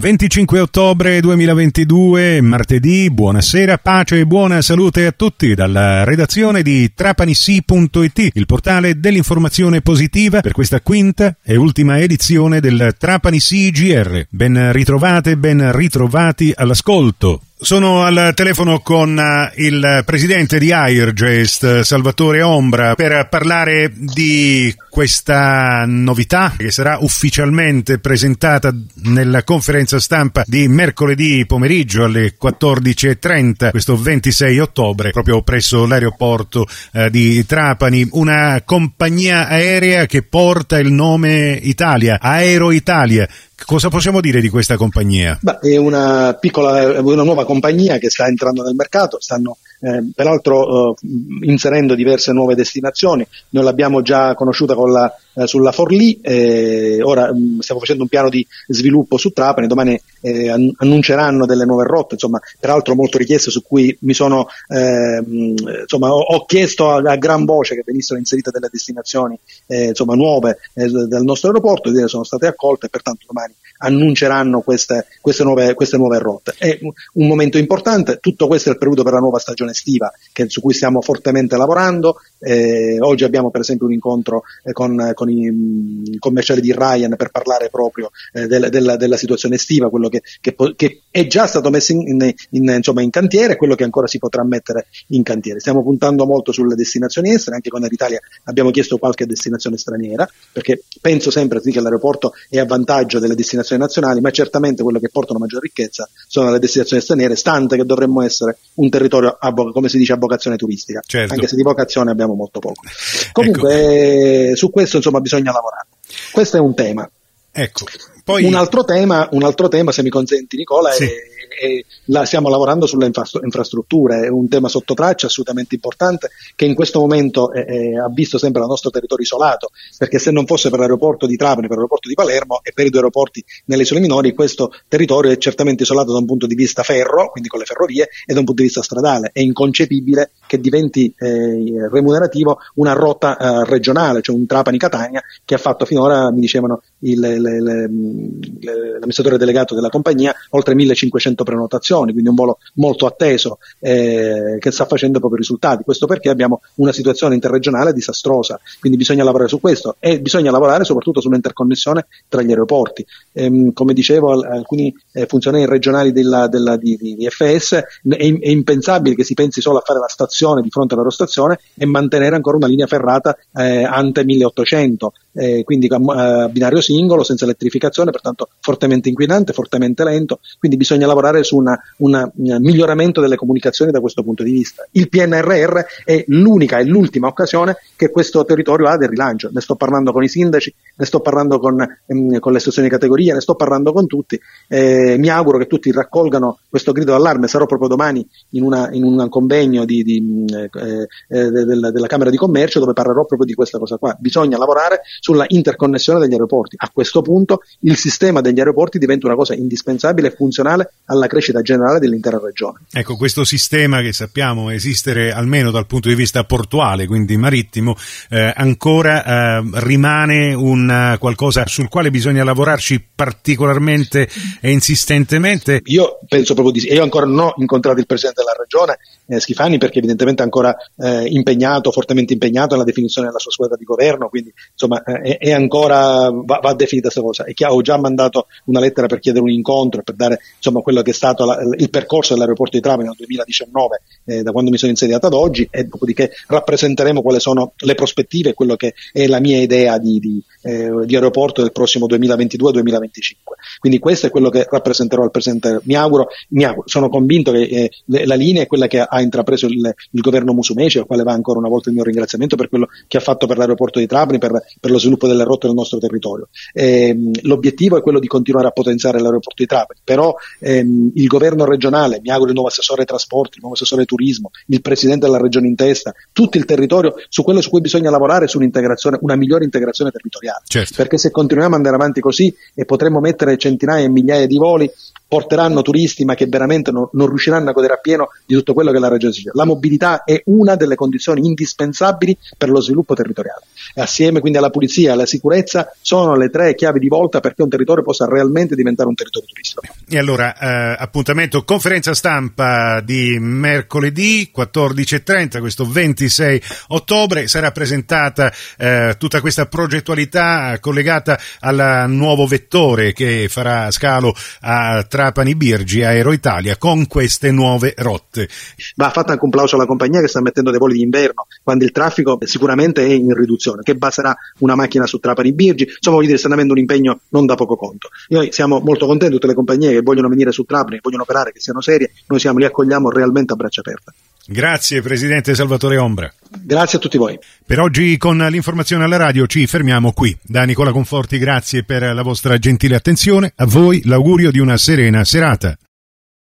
25 ottobre 2022, martedì, buonasera, pace e buona salute a tutti dalla redazione di trapanissi.it, il portale dell'informazione positiva per questa quinta e ultima edizione del Trapani CGR. Ben ritrovate, ben ritrovati all'ascolto. Sono al telefono con eh, il presidente di Airgest, Salvatore Ombra, per parlare di questa novità che sarà ufficialmente presentata nella conferenza stampa di mercoledì pomeriggio alle 14.30, questo 26 ottobre, proprio presso l'aeroporto eh, di Trapani. Una compagnia aerea che porta il nome Italia, Aero Italia. Cosa possiamo dire di questa compagnia? Beh, è una piccola, una nuova compagnia che sta entrando nel mercato, stanno eh, peraltro eh, inserendo diverse nuove destinazioni. Noi l'abbiamo già conosciuta la, eh, sulla Forlì, ora mh, mm, stiamo facendo un piano di sviluppo su Trapani, domani eh, annunceranno delle nuove rotte, insomma, peraltro molto richieste su cui mi sono, ehm, insomma, ho, ho, chiesto a, a, gran voce che venissero inserite delle destinazioni eh, insomma, nuove eh, del nostro aeroporto, sono state accolte e pertanto domani annunceranno queste, queste, nuove, queste nuove rotte. È un momento importante, tutto questo è il preludio per la nuova stagione estiva che, su cui stiamo fortemente lavorando. Eh, oggi abbiamo per esempio un incontro eh, con, con, i mm, commerciali di Ryan per parlare proprio eh, del, della, della, situazione estiva, quello che, che, che, è già stato messo in, in, in, insomma, in cantiere e quello che ancora si potrà mettere in cantiere. Stiamo puntando molto sulle destinazioni estere, anche con l'Italia abbiamo chiesto qualche destinazione straniera, perché penso sempre che l'aeroporto è a vantaggio delle destinazioni nazionali, ma certamente quello che portano maggior ricchezza sono le destinazioni straniere, stante che dovremmo essere un territorio, a, come si dice, a vocazione turistica, certo. anche se di vocazione abbiamo molto poco. Comunque, ecco. su questo insomma bisogna lavorare. Questo è un tema. Ecco. Poi... Un, altro tema, un altro tema, se mi consenti Nicola, sì. è la, stiamo lavorando sulle infra- infrastrutture, è un tema sotto traccia assolutamente importante che in questo momento è, è, ha visto sempre il nostro territorio isolato, perché se non fosse per l'aeroporto di Trapani, per l'aeroporto di Palermo e per i due aeroporti nelle isole minori, questo territorio è certamente isolato da un punto di vista ferro, quindi con le ferrovie, e da un punto di vista stradale. È inconcepibile che diventi eh, remunerativo una rotta eh, regionale, cioè un Trapani-Catania, che ha fatto finora, mi dicevano, il, le, le, l'amministratore delegato della compagnia, oltre 1500 prenotazioni, quindi un volo molto atteso eh, che sta facendo proprio risultati. Questo perché abbiamo una situazione interregionale disastrosa, quindi bisogna lavorare su questo e bisogna lavorare soprattutto sull'interconnessione tra gli aeroporti. Ehm, come dicevo, alcuni eh, funzionari regionali della, della, di, di, di, FS è, è, impensabile che si pensi solo a fare la stazione di fronte all'aerostazione e mantenere ancora una linea ferrata eh, ante 1800 eh, quindi a binario singolo, senza elettrificazione, pertanto fortemente inquinante, fortemente lento, quindi bisogna lavorare su un miglioramento delle comunicazioni da questo punto di vista. Il PNRR è l'unica e l'ultima occasione che questo territorio ha del rilancio, ne sto parlando con i sindaci, ne sto parlando con, ehm, con le associazioni di categoria, ne sto parlando con tutti, eh, mi auguro che tutti raccolgano questo grido d'allarme, sarò proprio domani in, una, in un convegno di, di, eh, eh, della, della Camera di Commercio dove parlerò proprio di questa cosa qua, bisogna lavorare sulla interconnessione degli aeroporti. A questo punto il sistema degli aeroporti diventa una cosa indispensabile e funzionale alla crescita generale dell'intera regione. Ecco, questo sistema che sappiamo esistere almeno dal punto di vista portuale, quindi marittimo, eh, ancora eh, rimane un qualcosa sul quale bisogna lavorarci particolarmente e insistentemente. Io penso proprio di sì. Io ancora non ho incontrato il Presidente della Regione, eh, Schifani, perché evidentemente è ancora eh, impegnato, fortemente impegnato nella definizione della sua squadra di governo, quindi insomma eh, è, ancora, va, va, definita questa cosa. È chiaro, ho già mandato una lettera per chiedere un incontro, per dare insomma quello che è stato la, il percorso dell'aeroporto di Trapani nel 2019, eh, da quando mi sono insediato ad oggi, e dopodiché rappresenteremo quali sono le prospettive quello che è la mia idea di, di, eh, di aeroporto del prossimo 2022-2025. Quindi questo è quello che rappresenterò al Presidente. Mi auguro, mi auguro sono convinto che eh, la linea è quella che ha intrapreso il, il governo Musumeci, al quale va ancora una volta il mio ringraziamento per quello che ha fatto per l'aeroporto di Trapani, per, per lo sviluppo delle rotte del nostro territorio. Ehm, l'obiettivo è quello di continuare a potenziare l'aeroporto di Trapani, però ehm, il governo regionale, mi auguro il nuovo assessore ai trasporti, il nuovo assessore ai turismo, il presidente della regione in testa, tutto il territorio su quello su cui bisogna lavorare su un'integrazione, una migliore integrazione territoriale. Certo. Perché se continuiamo ad andare avanti così e potremmo mettere centinaia e migliaia di voli porteranno turisti ma che veramente non, non riusciranno a godere appieno di tutto quello che è la regione Sicilia. La mobilità è una delle condizioni indispensabili per lo sviluppo territoriale e assieme quindi alla pulizia e alla sicurezza sono le tre chiavi di volta perché un territorio possa realmente diventare un territorio turistico. E allora, eh, appuntamento conferenza stampa di mercoledì 14.30, questo 26 ottobre, sarà presentata eh, tutta questa progettualità collegata al nuovo vettore che farà scalo a Trapani Birgi, Aero Italia, con queste nuove rotte. Va fatto anche un plauso alla compagnia che sta mettendo dei voli d'inverno, quando il traffico sicuramente è in riduzione, che baserà una macchina su Trapani Birgi, insomma vuol dire stanno avendo un impegno non da poco conto. Noi siamo molto contenti, tutte le compagnie che vogliono venire su Trapani, che vogliono operare, che siano serie, noi siamo, li accogliamo realmente a braccia aperte. Grazie Presidente Salvatore Ombra. Grazie a tutti voi. Per oggi con l'informazione alla radio ci fermiamo qui. Da Nicola Conforti grazie per la vostra gentile attenzione. A voi l'augurio di una serena serata.